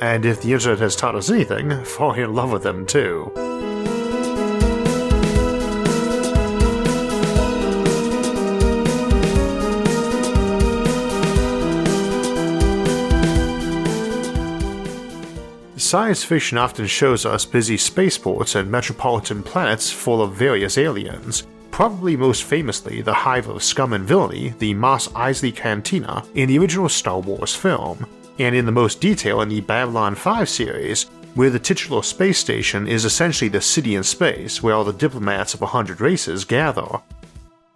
and if the internet has taught us anything, fall in love with them too. Science fiction often shows us busy spaceports and metropolitan planets full of various aliens, probably most famously the hive of scum and villainy, the Mos Eisley Cantina, in the original Star Wars film, and in the most detail in the Babylon 5 series, where the titular space station is essentially the city in space where all the diplomats of a hundred races gather.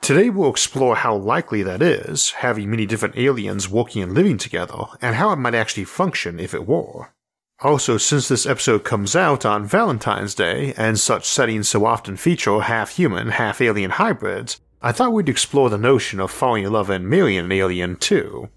Today we'll explore how likely that is, having many different aliens working and living together, and how it might actually function if it were. Also, since this episode comes out on Valentine's Day, and such settings so often feature half human, half alien hybrids, I thought we'd explore the notion of falling in love and marrying an alien too.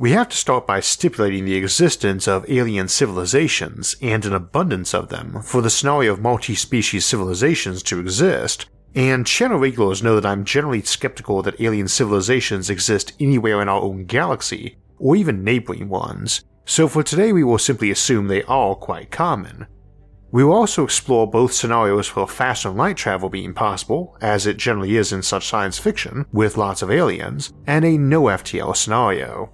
We have to start by stipulating the existence of alien civilizations and an abundance of them for the scenario of multi species civilizations to exist, and channel regulars know that I'm generally skeptical that alien civilizations exist anywhere in our own galaxy, or even neighboring ones, so for today we will simply assume they are quite common. We will also explore both scenarios for faster light travel being possible, as it generally is in such science fiction, with lots of aliens, and a no FTL scenario.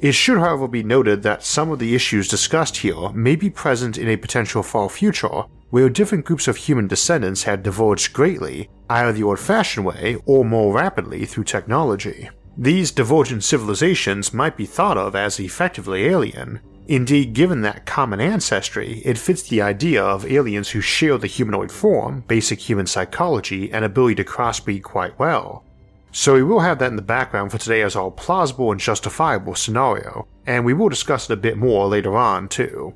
It should, however, be noted that some of the issues discussed here may be present in a potential far future where different groups of human descendants had diverged greatly, either the old fashioned way or more rapidly through technology. These divergent civilizations might be thought of as effectively alien. Indeed, given that common ancestry, it fits the idea of aliens who share the humanoid form, basic human psychology, and ability to crossbreed quite well, so we will have that in the background for today as our plausible and justifiable scenario, and we will discuss it a bit more later on too.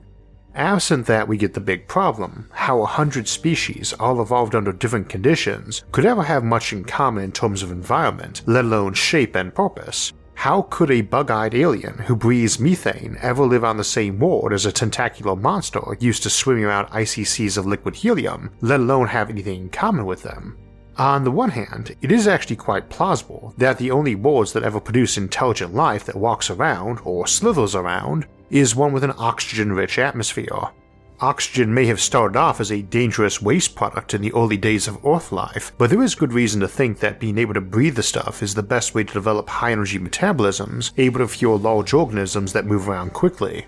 Absent that, we get the big problem how a hundred species, all evolved under different conditions, could ever have much in common in terms of environment, let alone shape and purpose. How could a bug eyed alien who breathes methane ever live on the same world as a tentacular monster used to swimming around icy seas of liquid helium, let alone have anything in common with them? On the one hand, it is actually quite plausible that the only worlds that ever produce intelligent life that walks around, or slithers around, is one with an oxygen rich atmosphere. Oxygen may have started off as a dangerous waste product in the early days of Earth life, but there is good reason to think that being able to breathe the stuff is the best way to develop high energy metabolisms able to fuel large organisms that move around quickly.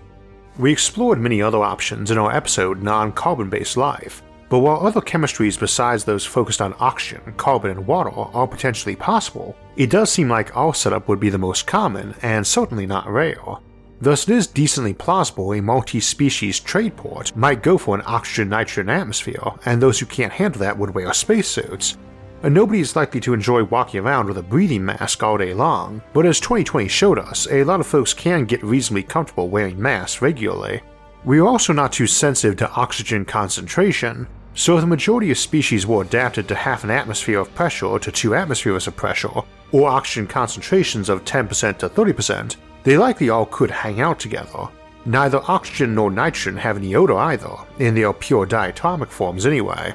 We explored many other options in our episode Non Carbon Based Life, but while other chemistries besides those focused on oxygen, carbon, and water are potentially possible, it does seem like our setup would be the most common and certainly not rare. Thus, it is decently plausible a multi species trade port might go for an oxygen nitrogen atmosphere, and those who can't handle that would wear spacesuits. And nobody is likely to enjoy walking around with a breathing mask all day long, but as 2020 showed us, a lot of folks can get reasonably comfortable wearing masks regularly. We are also not too sensitive to oxygen concentration, so if the majority of species were adapted to half an atmosphere of pressure to two atmospheres of pressure, or oxygen concentrations of 10% to 30%, they likely all could hang out together. Neither oxygen nor nitrogen have any odor either, in their pure diatomic forms anyway.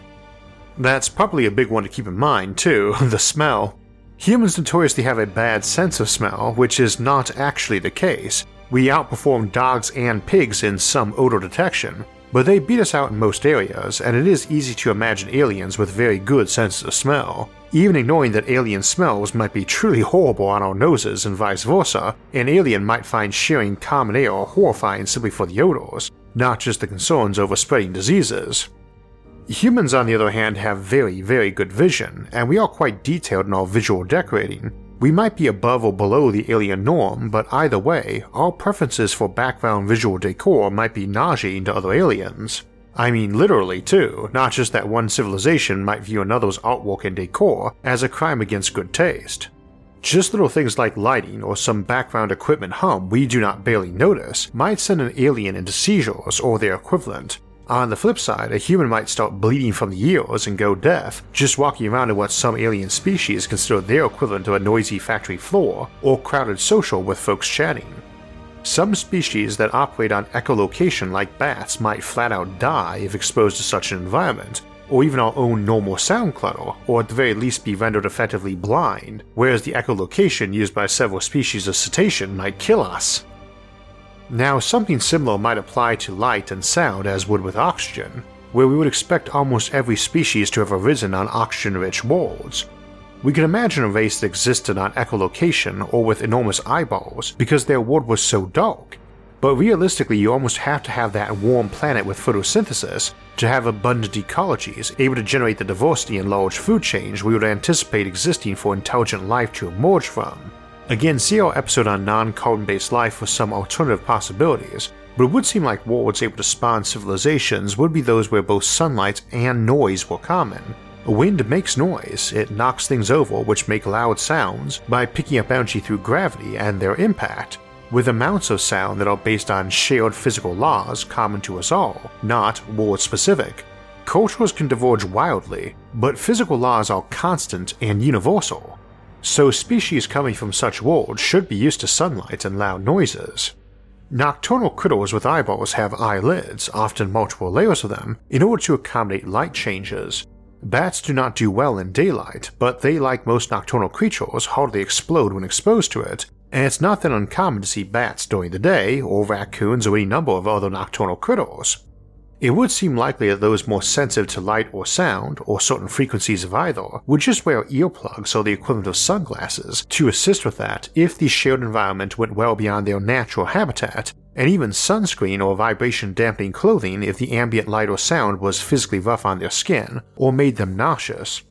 That's probably a big one to keep in mind, too the smell. Humans notoriously have a bad sense of smell, which is not actually the case. We outperform dogs and pigs in some odor detection, but they beat us out in most areas, and it is easy to imagine aliens with very good senses of smell. Even ignoring that alien smells might be truly horrible on our noses and vice versa, an alien might find sharing common air horrifying simply for the odors, not just the concerns over spreading diseases. Humans, on the other hand, have very, very good vision, and we are quite detailed in our visual decorating, we might be above or below the alien norm, but either way, our preferences for background visual decor might be nauseating to other aliens. I mean literally too, not just that one civilization might view another's artwork and decor as a crime against good taste. Just little things like lighting or some background equipment hum we do not barely notice might send an alien into seizures or their equivalent. On the flip side, a human might start bleeding from the ears and go deaf just walking around in what some alien species consider their equivalent of a noisy factory floor or crowded social with folks chatting. Some species that operate on echolocation like bats might flat out die if exposed to such an environment, or even our own normal sound clutter, or at the very least be rendered effectively blind, whereas the echolocation used by several species of cetacean might kill us. Now, something similar might apply to light and sound as would with oxygen, where we would expect almost every species to have arisen on oxygen rich worlds, we can imagine a race that existed on echolocation or with enormous eyeballs because their world was so dark, but realistically, you almost have to have that warm planet with photosynthesis to have abundant ecologies able to generate the diversity and large food chains we would anticipate existing for intelligent life to emerge from. Again, see our episode on non carbon based life for some alternative possibilities, but it would seem like worlds able to spawn civilizations would be those where both sunlight and noise were common, Wind makes noise, it knocks things over which make loud sounds by picking up energy through gravity and their impact, with amounts of sound that are based on shared physical laws common to us all, not world specific. Cultures can diverge wildly, but physical laws are constant and universal. So, species coming from such worlds should be used to sunlight and loud noises. Nocturnal critters with eyeballs have eyelids, often multiple layers of them, in order to accommodate light changes, Bats do not do well in daylight, but they, like most nocturnal creatures, hardly explode when exposed to it, and it's not that uncommon to see bats during the day, or raccoons or any number of other nocturnal critters. It would seem likely that those more sensitive to light or sound, or certain frequencies of either, would just wear earplugs or the equivalent of sunglasses to assist with that if the shared environment went well beyond their natural habitat and even sunscreen or vibration dampening clothing if the ambient light or sound was physically rough on their skin or made them nauseous.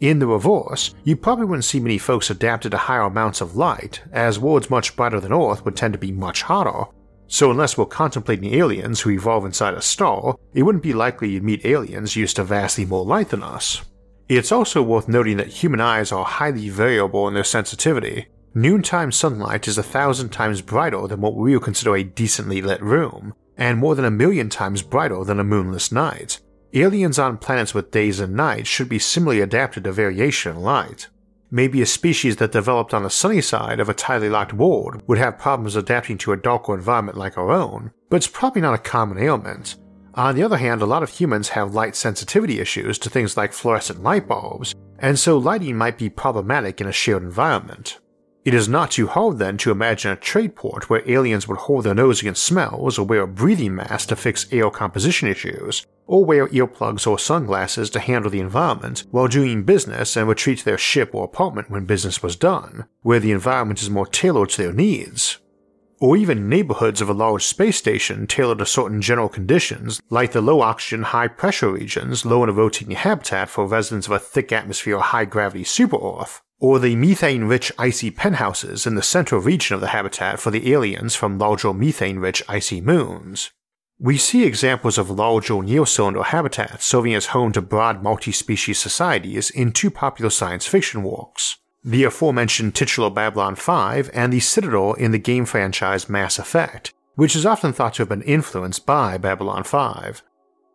In the reverse, you probably wouldn't see many folks adapted to higher amounts of light, as worlds much brighter than Earth would tend to be much hotter. So, unless we're contemplating aliens who evolve inside a star, it wouldn't be likely you'd meet aliens used to vastly more light than us. It's also worth noting that human eyes are highly variable in their sensitivity, Noontime sunlight is a thousand times brighter than what we would consider a decently lit room, and more than a million times brighter than a moonless night. Aliens on planets with days and nights should be similarly adapted to variation in light. Maybe a species that developed on the sunny side of a tidally locked world would have problems adapting to a darker environment like our own, but it's probably not a common ailment. On the other hand, a lot of humans have light sensitivity issues to things like fluorescent light bulbs, and so lighting might be problematic in a shared environment. It is not too hard then to imagine a trade port where aliens would hold their nose against smells or wear a breathing mask to fix air composition issues, or wear earplugs or sunglasses to handle the environment while doing business and retreat to their ship or apartment when business was done, where the environment is more tailored to their needs. Or even neighborhoods of a large space station tailored to certain general conditions, like the low oxygen, high pressure regions low in a rotating habitat for residents of a thick atmosphere high gravity super Earth, or the methane rich icy penthouses in the central region of the habitat for the aliens from larger methane rich icy moons. We see examples of larger O'Neill cylinder habitats serving as home to broad multi-species societies in two popular science fiction works, the aforementioned titular Babylon 5 and the Citadel in the game franchise Mass Effect, which is often thought to have been influenced by Babylon 5.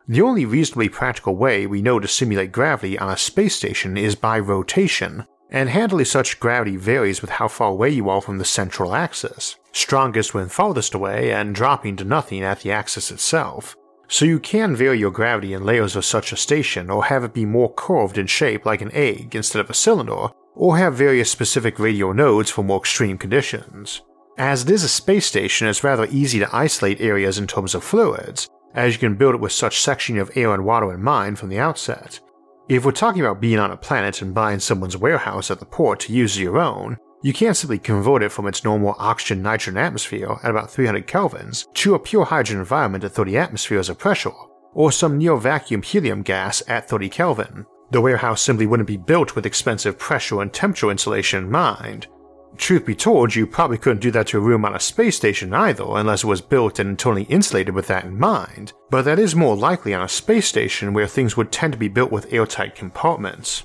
The only reasonably practical way we know to simulate gravity on a space station is by rotation, and handily such gravity varies with how far away you are from the central axis, strongest when farthest away and dropping to nothing at the axis itself. So you can vary your gravity in layers of such a station or have it be more curved in shape like an egg instead of a cylinder, or have various specific radial nodes for more extreme conditions. As it is a space station, it's rather easy to isolate areas in terms of fluids, as you can build it with such sectioning of air and water in mind from the outset, if we're talking about being on a planet and buying someone's warehouse at the port to use as your own, you can't simply convert it from its normal oxygen nitrogen atmosphere at about 300 kelvins to a pure hydrogen environment at 30 atmospheres of pressure, or some near vacuum helium gas at 30 Kelvin. The warehouse simply wouldn't be built with expensive pressure and temperature insulation in mind, Truth be told, you probably couldn't do that to a room on a space station either unless it was built and totally insulated with that in mind, but that is more likely on a space station where things would tend to be built with airtight compartments.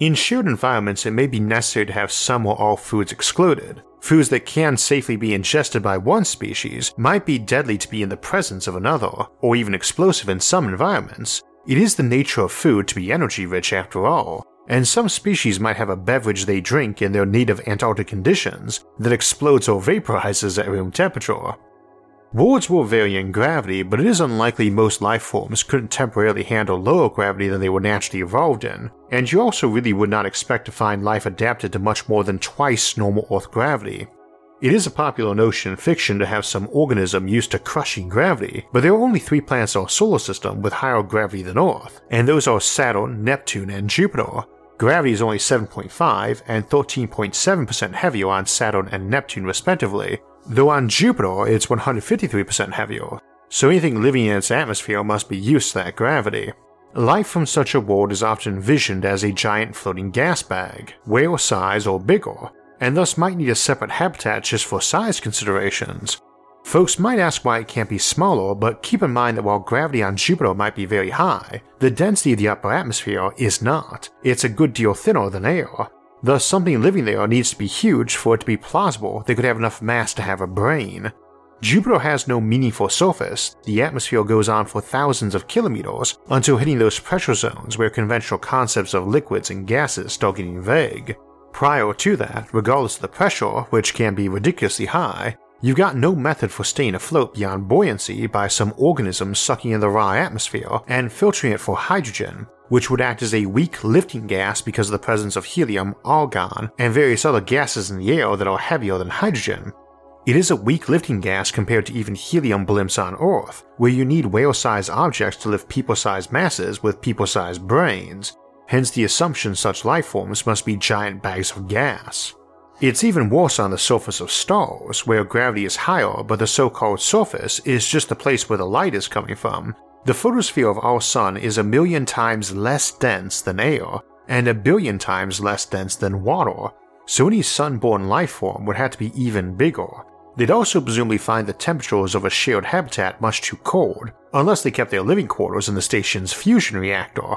In shared environments, it may be necessary to have some or all foods excluded. Foods that can safely be ingested by one species might be deadly to be in the presence of another, or even explosive in some environments. It is the nature of food to be energy rich after all, and some species might have a beverage they drink in their native Antarctic conditions that explodes or vaporizes at room temperature. Worlds will vary in gravity, but it is unlikely most life forms couldn't temporarily handle lower gravity than they were naturally evolved in, and you also really would not expect to find life adapted to much more than twice normal Earth gravity. It is a popular notion in fiction to have some organism used to crushing gravity, but there are only three planets in our solar system with higher gravity than Earth, and those are Saturn, Neptune, and Jupiter. Gravity is only 7.5 and 13.7% heavier on Saturn and Neptune, respectively, though on Jupiter it's 153% heavier, so anything living in its atmosphere must be used to that gravity. Life from such a world is often envisioned as a giant floating gas bag, whale size or bigger, and thus might need a separate habitat just for size considerations. Folks might ask why it can't be smaller, but keep in mind that while gravity on Jupiter might be very high, the density of the upper atmosphere is not. It's a good deal thinner than air, Thus, something living there needs to be huge for it to be plausible they could have enough mass to have a brain. Jupiter has no meaningful surface, the atmosphere goes on for thousands of kilometers until hitting those pressure zones where conventional concepts of liquids and gases start getting vague. Prior to that, regardless of the pressure, which can be ridiculously high, you've got no method for staying afloat beyond buoyancy by some organism sucking in the raw atmosphere and filtering it for hydrogen, which would act as a weak lifting gas because of the presence of helium, argon, and various other gases in the air that are heavier than hydrogen. It is a weak lifting gas compared to even helium blimps on Earth, where you need whale sized objects to lift people sized masses with people sized brains, hence the assumption such life forms must be giant bags of gas. It's even worse on the surface of stars, where gravity is higher, but the so called surface is just the place where the light is coming from, the photosphere of our Sun is a million times less dense than air, and a billion times less dense than water, so any sun-born life form would have to be even bigger. They'd also presumably find the temperatures of a shared habitat much too cold, unless they kept their living quarters in the station's fusion reactor.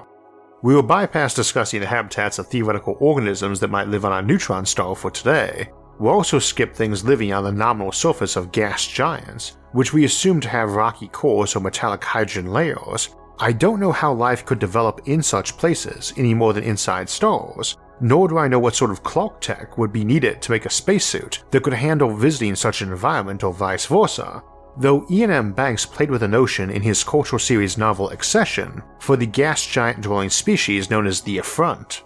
We will bypass discussing the habitats of theoretical organisms that might live on a neutron star for today. We'll also skip things living on the nominal surface of gas giants, which we assume to have rocky cores or metallic hydrogen layers, I don't know how life could develop in such places any more than inside stars, nor do I know what sort of clock tech would be needed to make a spacesuit that could handle visiting such an environment or vice versa, though Iain M. Banks played with the notion in his cultural series novel Excession for the gas giant dwelling species known as the Affront.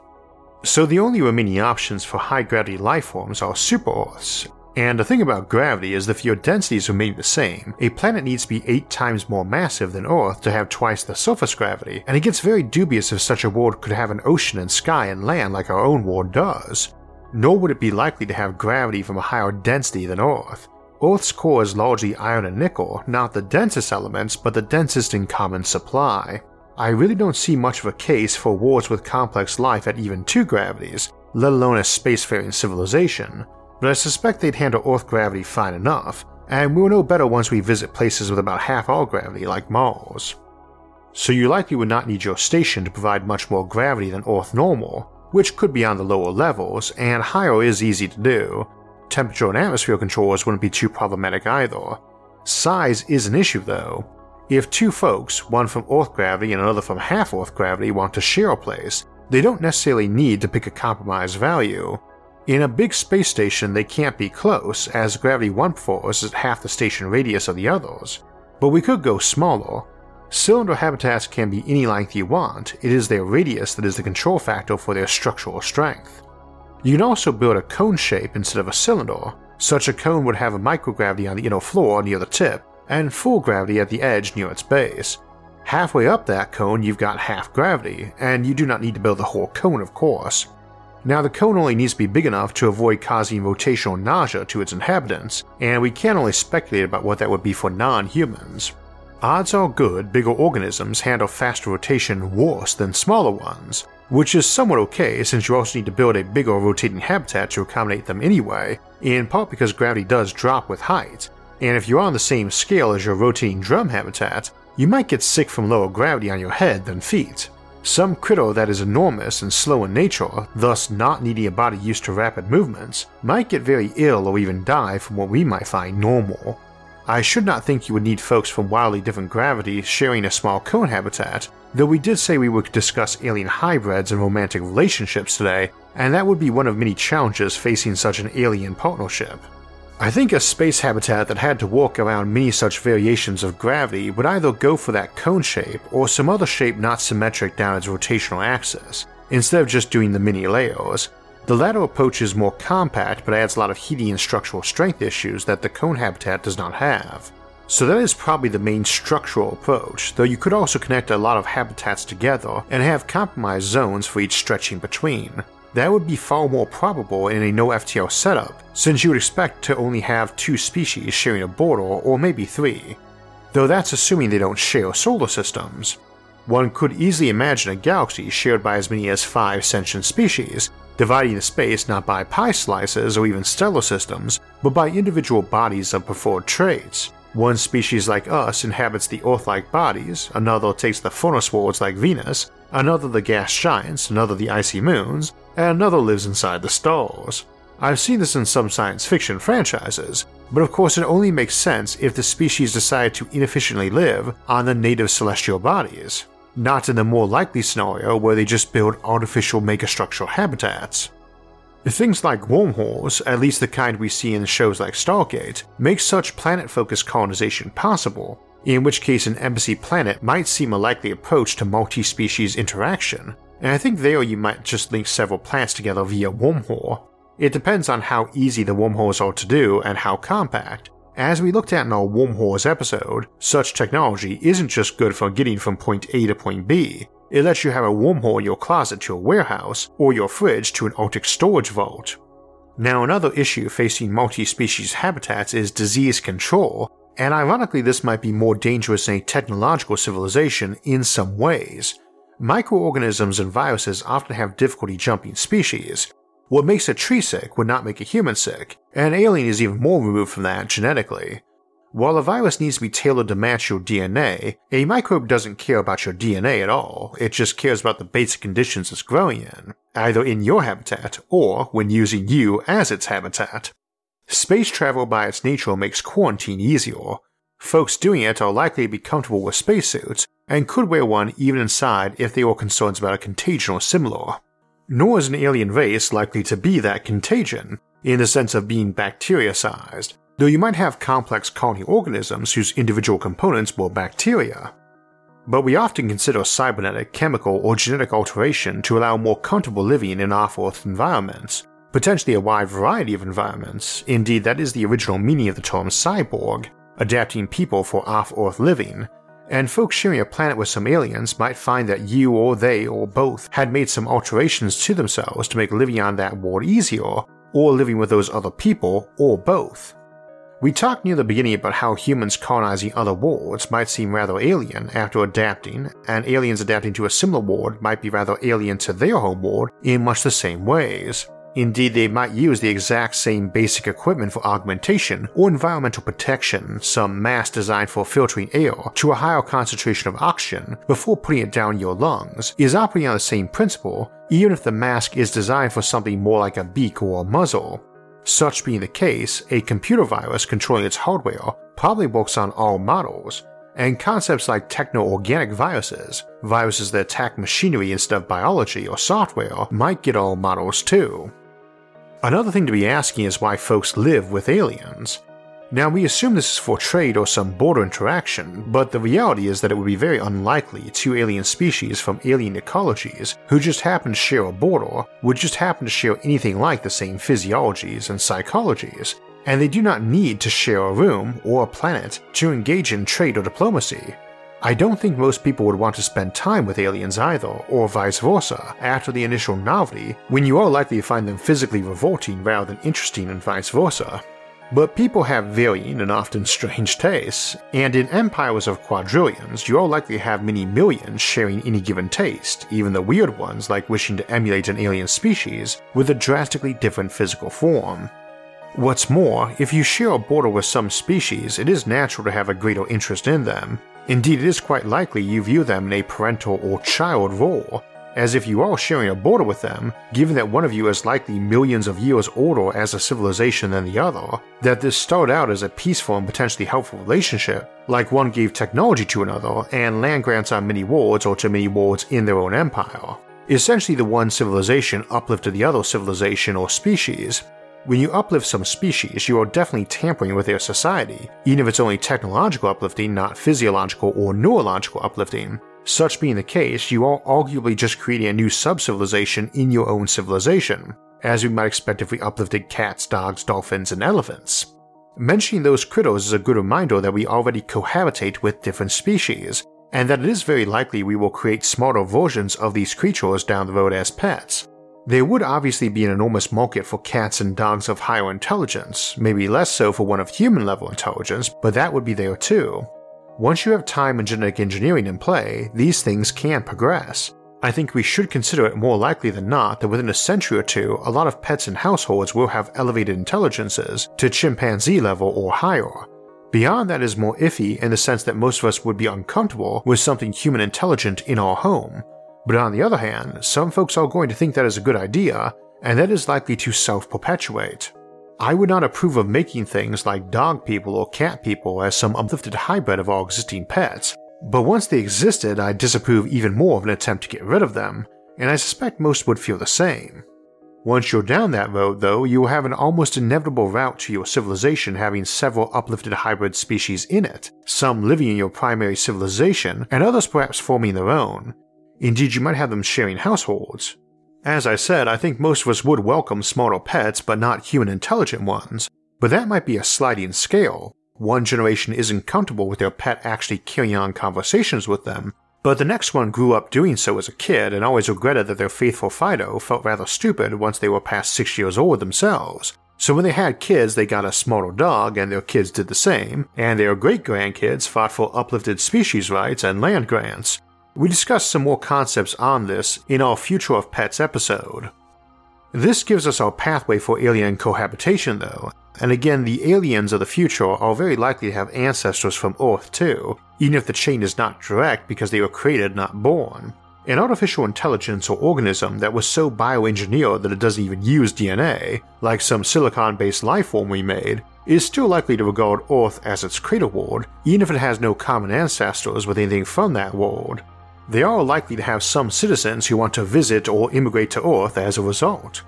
So the only remaining options for high gravity life forms are super Earths, and the thing about gravity is that if your densities remain the same, a planet needs to be 8 times more massive than Earth to have twice the surface gravity, and it gets very dubious if such a world could have an ocean and sky and land like our own world does. Nor would it be likely to have gravity from a higher density than Earth. Earth's core is largely iron and nickel, not the densest elements, but the densest in common supply. I really don't see much of a case for worlds with complex life at even two gravities, let alone a spacefaring civilization, but I suspect they'd handle Earth gravity fine enough, and we'll know better once we visit places with about half our gravity like Mars. So you likely would not need your station to provide much more gravity than Earth normal, which could be on the lower levels, and higher is easy to do. Temperature and atmosphere controls wouldn't be too problematic either. Size is an issue though. If two folks, one from Earth gravity and another from half Earth gravity, want to share a place, they don't necessarily need to pick a compromise value. In a big space station, they can't be close, as gravity 1 force is half the station radius of the others. But we could go smaller. Cylinder habitats can be any length you want, it is their radius that is the control factor for their structural strength. You can also build a cone shape instead of a cylinder. Such a cone would have a microgravity on the inner floor near the tip, and full gravity at the edge near its base. Halfway up that cone, you've got half gravity, and you do not need to build the whole cone, of course. Now, the cone only needs to be big enough to avoid causing rotational nausea to its inhabitants, and we can only speculate about what that would be for non humans. Odds are good bigger organisms handle faster rotation worse than smaller ones, which is somewhat okay since you also need to build a bigger rotating habitat to accommodate them anyway, in part because gravity does drop with height, and if you're on the same scale as your rotating drum habitat, you might get sick from lower gravity on your head than feet. Some critter that is enormous and slow in nature, thus not needing a body used to rapid movements, might get very ill or even die from what we might find normal. I should not think you would need folks from wildly different gravities sharing a small cone habitat, though we did say we would discuss alien hybrids and romantic relationships today, and that would be one of many challenges facing such an alien partnership. I think a space habitat that had to work around many such variations of gravity would either go for that cone shape or some other shape not symmetric down its rotational axis, instead of just doing the mini layers. The latter approach is more compact but adds a lot of heating and structural strength issues that the cone habitat does not have. So that is probably the main structural approach, though you could also connect a lot of habitats together and have compromised zones for each stretching between that would be far more probable in a no FTL setup, since you would expect to only have two species sharing a border or maybe three. Though that's assuming they don't share solar systems. One could easily imagine a galaxy shared by as many as five sentient species, dividing the space not by pie slices or even stellar systems, but by individual bodies of preferred traits. One species like us inhabits the Earth like bodies, another takes the furnace worlds like Venus, another the gas giants, another the icy moons, and another lives inside the stars. I've seen this in some science fiction franchises, but of course it only makes sense if the species decide to inefficiently live on the native celestial bodies, not in the more likely scenario where they just build artificial megastructural habitats. Things like wormholes, at least the kind we see in shows like Stargate, make such planet focused colonization possible, in which case an embassy planet might seem a likely approach to multi species interaction, and I think there you might just link several plants together via wormhole. It depends on how easy the wormholes are to do and how compact. As we looked at in our wormholes episode, such technology isn't just good for getting from point A to point B, it lets you have a wormhole in your closet to a warehouse or your fridge to an Arctic storage vault. Now, another issue facing multi species habitats is disease control, and ironically, this might be more dangerous than a technological civilization in some ways. Microorganisms and viruses often have difficulty jumping species. What makes a tree sick would not make a human sick, and an alien is even more removed from that genetically. While a virus needs to be tailored to match your DNA, a microbe doesn't care about your DNA at all, it just cares about the basic conditions it's growing in, either in your habitat or when using you as its habitat. Space travel by its nature makes quarantine easier. Folks doing it are likely to be comfortable with spacesuits and could wear one even inside if they were concerned about a contagion or similar. Nor is an alien race likely to be that contagion, in the sense of being bacteria sized, though you might have complex colony organisms whose individual components were bacteria. But we often consider cybernetic, chemical, or genetic alteration to allow more comfortable living in off Earth environments, potentially a wide variety of environments. Indeed, that is the original meaning of the term cyborg, adapting people for off Earth living, and folks sharing a planet with some aliens might find that you or they or both had made some alterations to themselves to make living on that world easier, or living with those other people, or both. We talked near the beginning about how humans colonizing other worlds might seem rather alien after adapting, and aliens adapting to a similar world might be rather alien to their home world in much the same ways. Indeed, they might use the exact same basic equipment for augmentation or environmental protection, some mask designed for filtering air to a higher concentration of oxygen before putting it down your lungs, is operating on the same principle, even if the mask is designed for something more like a beak or a muzzle. Such being the case, a computer virus controlling its hardware probably works on all models, and concepts like techno organic viruses, viruses that attack machinery instead of biology or software, might get all models too. Another thing to be asking is why folks live with aliens. Now, we assume this is for trade or some border interaction, but the reality is that it would be very unlikely two alien species from alien ecologies who just happen to share a border would just happen to share anything like the same physiologies and psychologies, and they do not need to share a room or a planet to engage in trade or diplomacy. I don't think most people would want to spend time with aliens either, or vice versa, after the initial novelty, when you are likely to find them physically revolting rather than interesting and vice versa. But people have varying and often strange tastes, and in empires of quadrillions, you are likely to have many millions sharing any given taste, even the weird ones like wishing to emulate an alien species with a drastically different physical form. What's more, if you share a border with some species, it is natural to have a greater interest in them, Indeed, it is quite likely you view them in a parental or child role, as if you are sharing a border with them, given that one of you is likely millions of years older as a civilization than the other, that this started out as a peaceful and potentially helpful relationship, like one gave technology to another and land grants on many wards or to many wards in their own empire. Essentially, the one civilization uplifted the other civilization or species. When you uplift some species, you are definitely tampering with their society, even if it's only technological uplifting, not physiological or neurological uplifting, such being the case, you are arguably just creating a new sub-civilization in your own civilization, as we might expect if we uplifted cats, dogs, dolphins, and elephants. Mentioning those critters is a good reminder that we already cohabitate with different species, and that it is very likely we will create smarter versions of these creatures down the road as pets. There would obviously be an enormous market for cats and dogs of higher intelligence, maybe less so for one of human level intelligence, but that would be there too. Once you have time and genetic engineering in play, these things can progress. I think we should consider it more likely than not that within a century or two, a lot of pets and households will have elevated intelligences to chimpanzee level or higher. Beyond that is more iffy in the sense that most of us would be uncomfortable with something human intelligent in our home. But on the other hand, some folks are going to think that is a good idea, and that is likely to self perpetuate. I would not approve of making things like dog people or cat people as some uplifted hybrid of our existing pets, but once they existed, I'd disapprove even more of an attempt to get rid of them, and I suspect most would feel the same. Once you're down that road, though, you will have an almost inevitable route to your civilization having several uplifted hybrid species in it, some living in your primary civilization, and others perhaps forming their own. Indeed, you might have them sharing households, as I said, I think most of us would welcome smarter pets but not human intelligent ones, but that might be a sliding scale. One generation isn't comfortable with their pet actually carrying on conversations with them, but the next one grew up doing so as a kid and always regretted that their faithful Fido felt rather stupid once they were past six years old themselves. So when they had kids, they got a smarter dog, and their kids did the same, and their great grandkids fought for uplifted species rights and land grants, we discuss some more concepts on this in our Future of Pets episode. This gives us our pathway for alien cohabitation, though, and again, the aliens of the future are very likely to have ancestors from Earth too, even if the chain is not direct because they were created, not born. An artificial intelligence or organism that was so bioengineered that it doesn't even use DNA, like some silicon based lifeform we made, is still likely to regard Earth as its cradle world, even if it has no common ancestors with anything from that world they are likely to have some citizens who want to visit or immigrate to Earth as a result.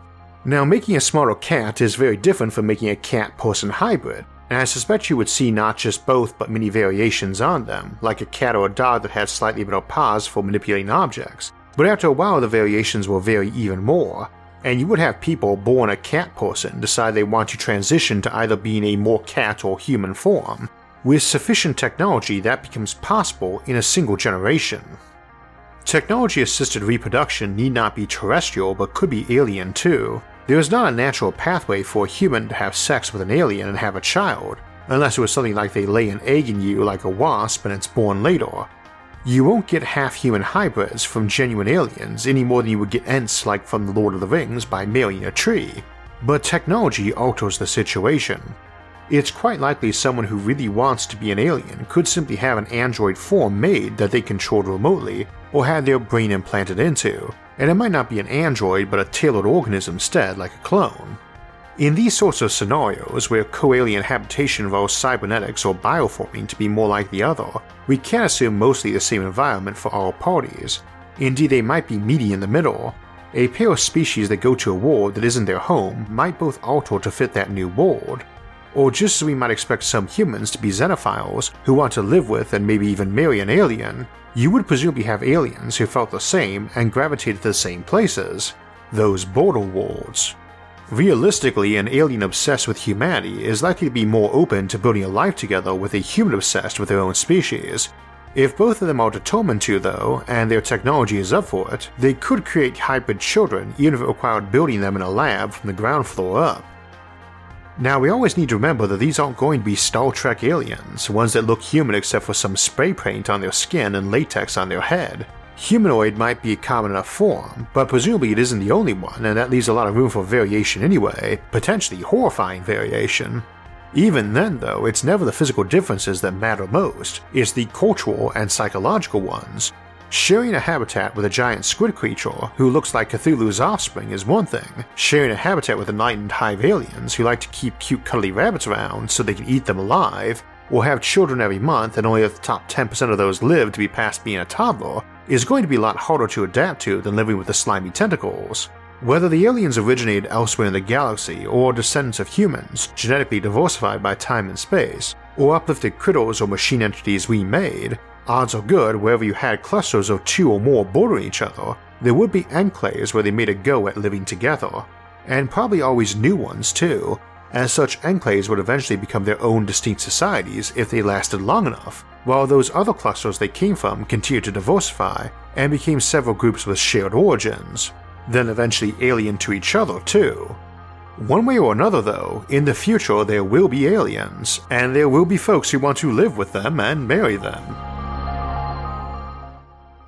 Now, making a smarter cat is very different from making a cat person hybrid, and I suspect you would see not just both but many variations on them, like a cat or a dog that had slightly better paws for manipulating objects. But after a while, the variations will vary even more, and you would have people born a cat person decide they want to transition to either being a more cat or human form. With sufficient technology, that becomes possible in a single generation. Technology assisted reproduction need not be terrestrial but could be alien too. There is not a natural pathway for a human to have sex with an alien and have a child, unless it was something like they lay an egg in you like a wasp and it's born later. You won't get half human hybrids from genuine aliens any more than you would get Ents like from The Lord of the Rings by marrying a tree. But technology alters the situation. It's quite likely someone who really wants to be an alien could simply have an android form made that they controlled remotely or had their brain implanted into, and it might not be an android but a tailored organism instead, like a clone. In these sorts of scenarios, where co-alien habitation involves cybernetics or bioforming to be more like the other, we can assume mostly the same environment for all parties. Indeed, they might be meaty in the middle. A pair of species that go to a world that isn't their home might both alter to fit that new world, or just as we might expect some humans to be xenophiles who want to live with and maybe even marry an alien, you would presumably have aliens who felt the same and gravitated to the same places, those border worlds. Realistically, an alien obsessed with humanity is likely to be more open to building a life together with a human obsessed with their own species. If both of them are determined to, though, and their technology is up for it, they could create hybrid children even if it required building them in a lab from the ground floor up. Now, we always need to remember that these aren't going to be Star Trek aliens, ones that look human except for some spray paint on their skin and latex on their head. Humanoid might be a common enough form, but presumably it isn't the only one, and that leaves a lot of room for variation anyway, potentially horrifying variation. Even then, though, it's never the physical differences that matter most, it's the cultural and psychological ones. Sharing a habitat with a giant squid creature who looks like Cthulhu's offspring is one thing, sharing a habitat with enlightened hive aliens who like to keep cute cuddly rabbits around so they can eat them alive, or have children every month and only the top 10% of those live to be past being a toddler, is going to be a lot harder to adapt to than living with the slimy tentacles. Whether the aliens originated elsewhere in the galaxy or descendants of humans, genetically diversified by time and space, or uplifted critters or machine entities we made, odds are good wherever you had clusters of two or more bordering each other, there would be enclaves where they made a go at living together. And probably always new ones too, as such enclaves would eventually become their own distinct societies if they lasted long enough, while those other clusters they came from continued to diversify and became several groups with shared origins then eventually alien to each other too. One way or another, though, in the future there will be aliens, and there will be folks who want to live with them and marry them.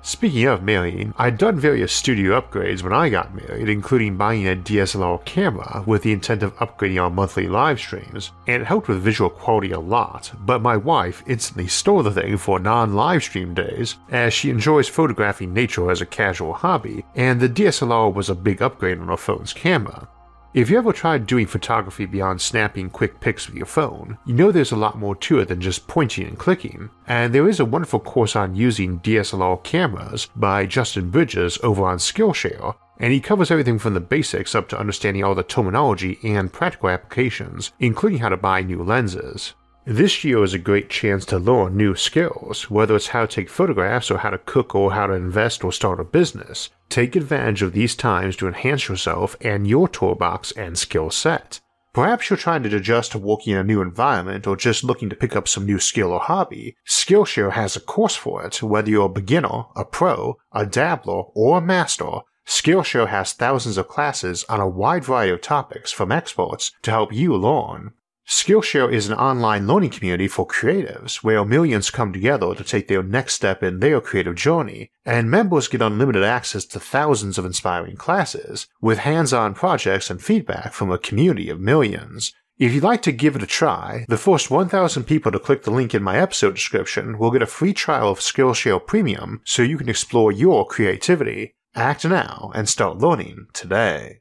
Speaking of marrying, I'd done various studio upgrades when I got married, including buying a DSLR camera with the intent of upgrading our monthly live streams, and it helped with visual quality a lot, but my wife instantly stole the thing for non live stream days, as she enjoys photographing nature as a casual hobby, and the DSLR was a big upgrade on her phone's camera. If you ever tried doing photography beyond snapping quick pics with your phone, you know there's a lot more to it than just pointing and clicking, and there is a wonderful course on using DSLR cameras by Justin Bridges over on Skillshare, and he covers everything from the basics up to understanding all the terminology and practical applications, including how to buy new lenses. This year is a great chance to learn new skills, whether it's how to take photographs or how to cook or how to invest or start a business. Take advantage of these times to enhance yourself and your toolbox and skill set. Perhaps you're trying to adjust to working in a new environment or just looking to pick up some new skill or hobby. Skillshare has a course for it, whether you're a beginner, a pro, a dabbler, or a master. Skillshare has thousands of classes on a wide variety of topics from experts to help you learn. Skillshare is an online learning community for creatives where millions come together to take their next step in their creative journey, and members get unlimited access to thousands of inspiring classes, with hands on projects and feedback from a community of millions. If you'd like to give it a try, the first 1,000 people to click the link in my episode description will get a free trial of Skillshare Premium so you can explore your creativity. Act now and start learning today.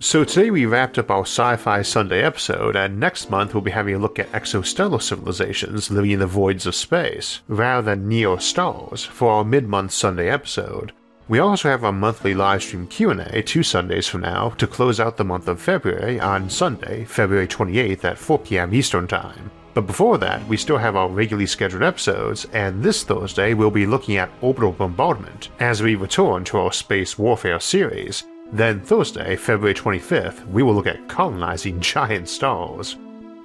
So today we wrapped up our Sci-Fi Sunday episode, and next month we'll be having a look at exostellar civilizations living in the voids of space, rather than near stars, for our mid-month Sunday episode. We also have our monthly livestream Q&A two Sundays from now to close out the month of February on Sunday, February 28th at 4pm Eastern Time. But before that, we still have our regularly scheduled episodes, and this Thursday we'll be looking at orbital bombardment as we return to our space warfare series, then Thursday, February 25th, we will look at colonizing giant stars.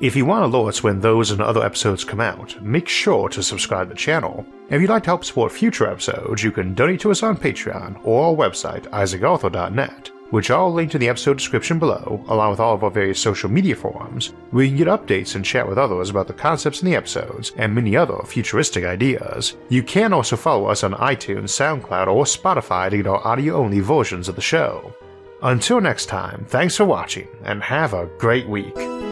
If you want alerts when those and other episodes come out, make sure to subscribe to the channel. If you'd like to help support future episodes, you can donate to us on Patreon or our website, isaacarthur.net, which I'll link in the episode description below, along with all of our various social media forums, where you can get updates and chat with others about the concepts in the episodes and many other futuristic ideas. You can also follow us on iTunes, SoundCloud, or Spotify to get our audio only versions of the show. Until next time, thanks for watching and have a great week.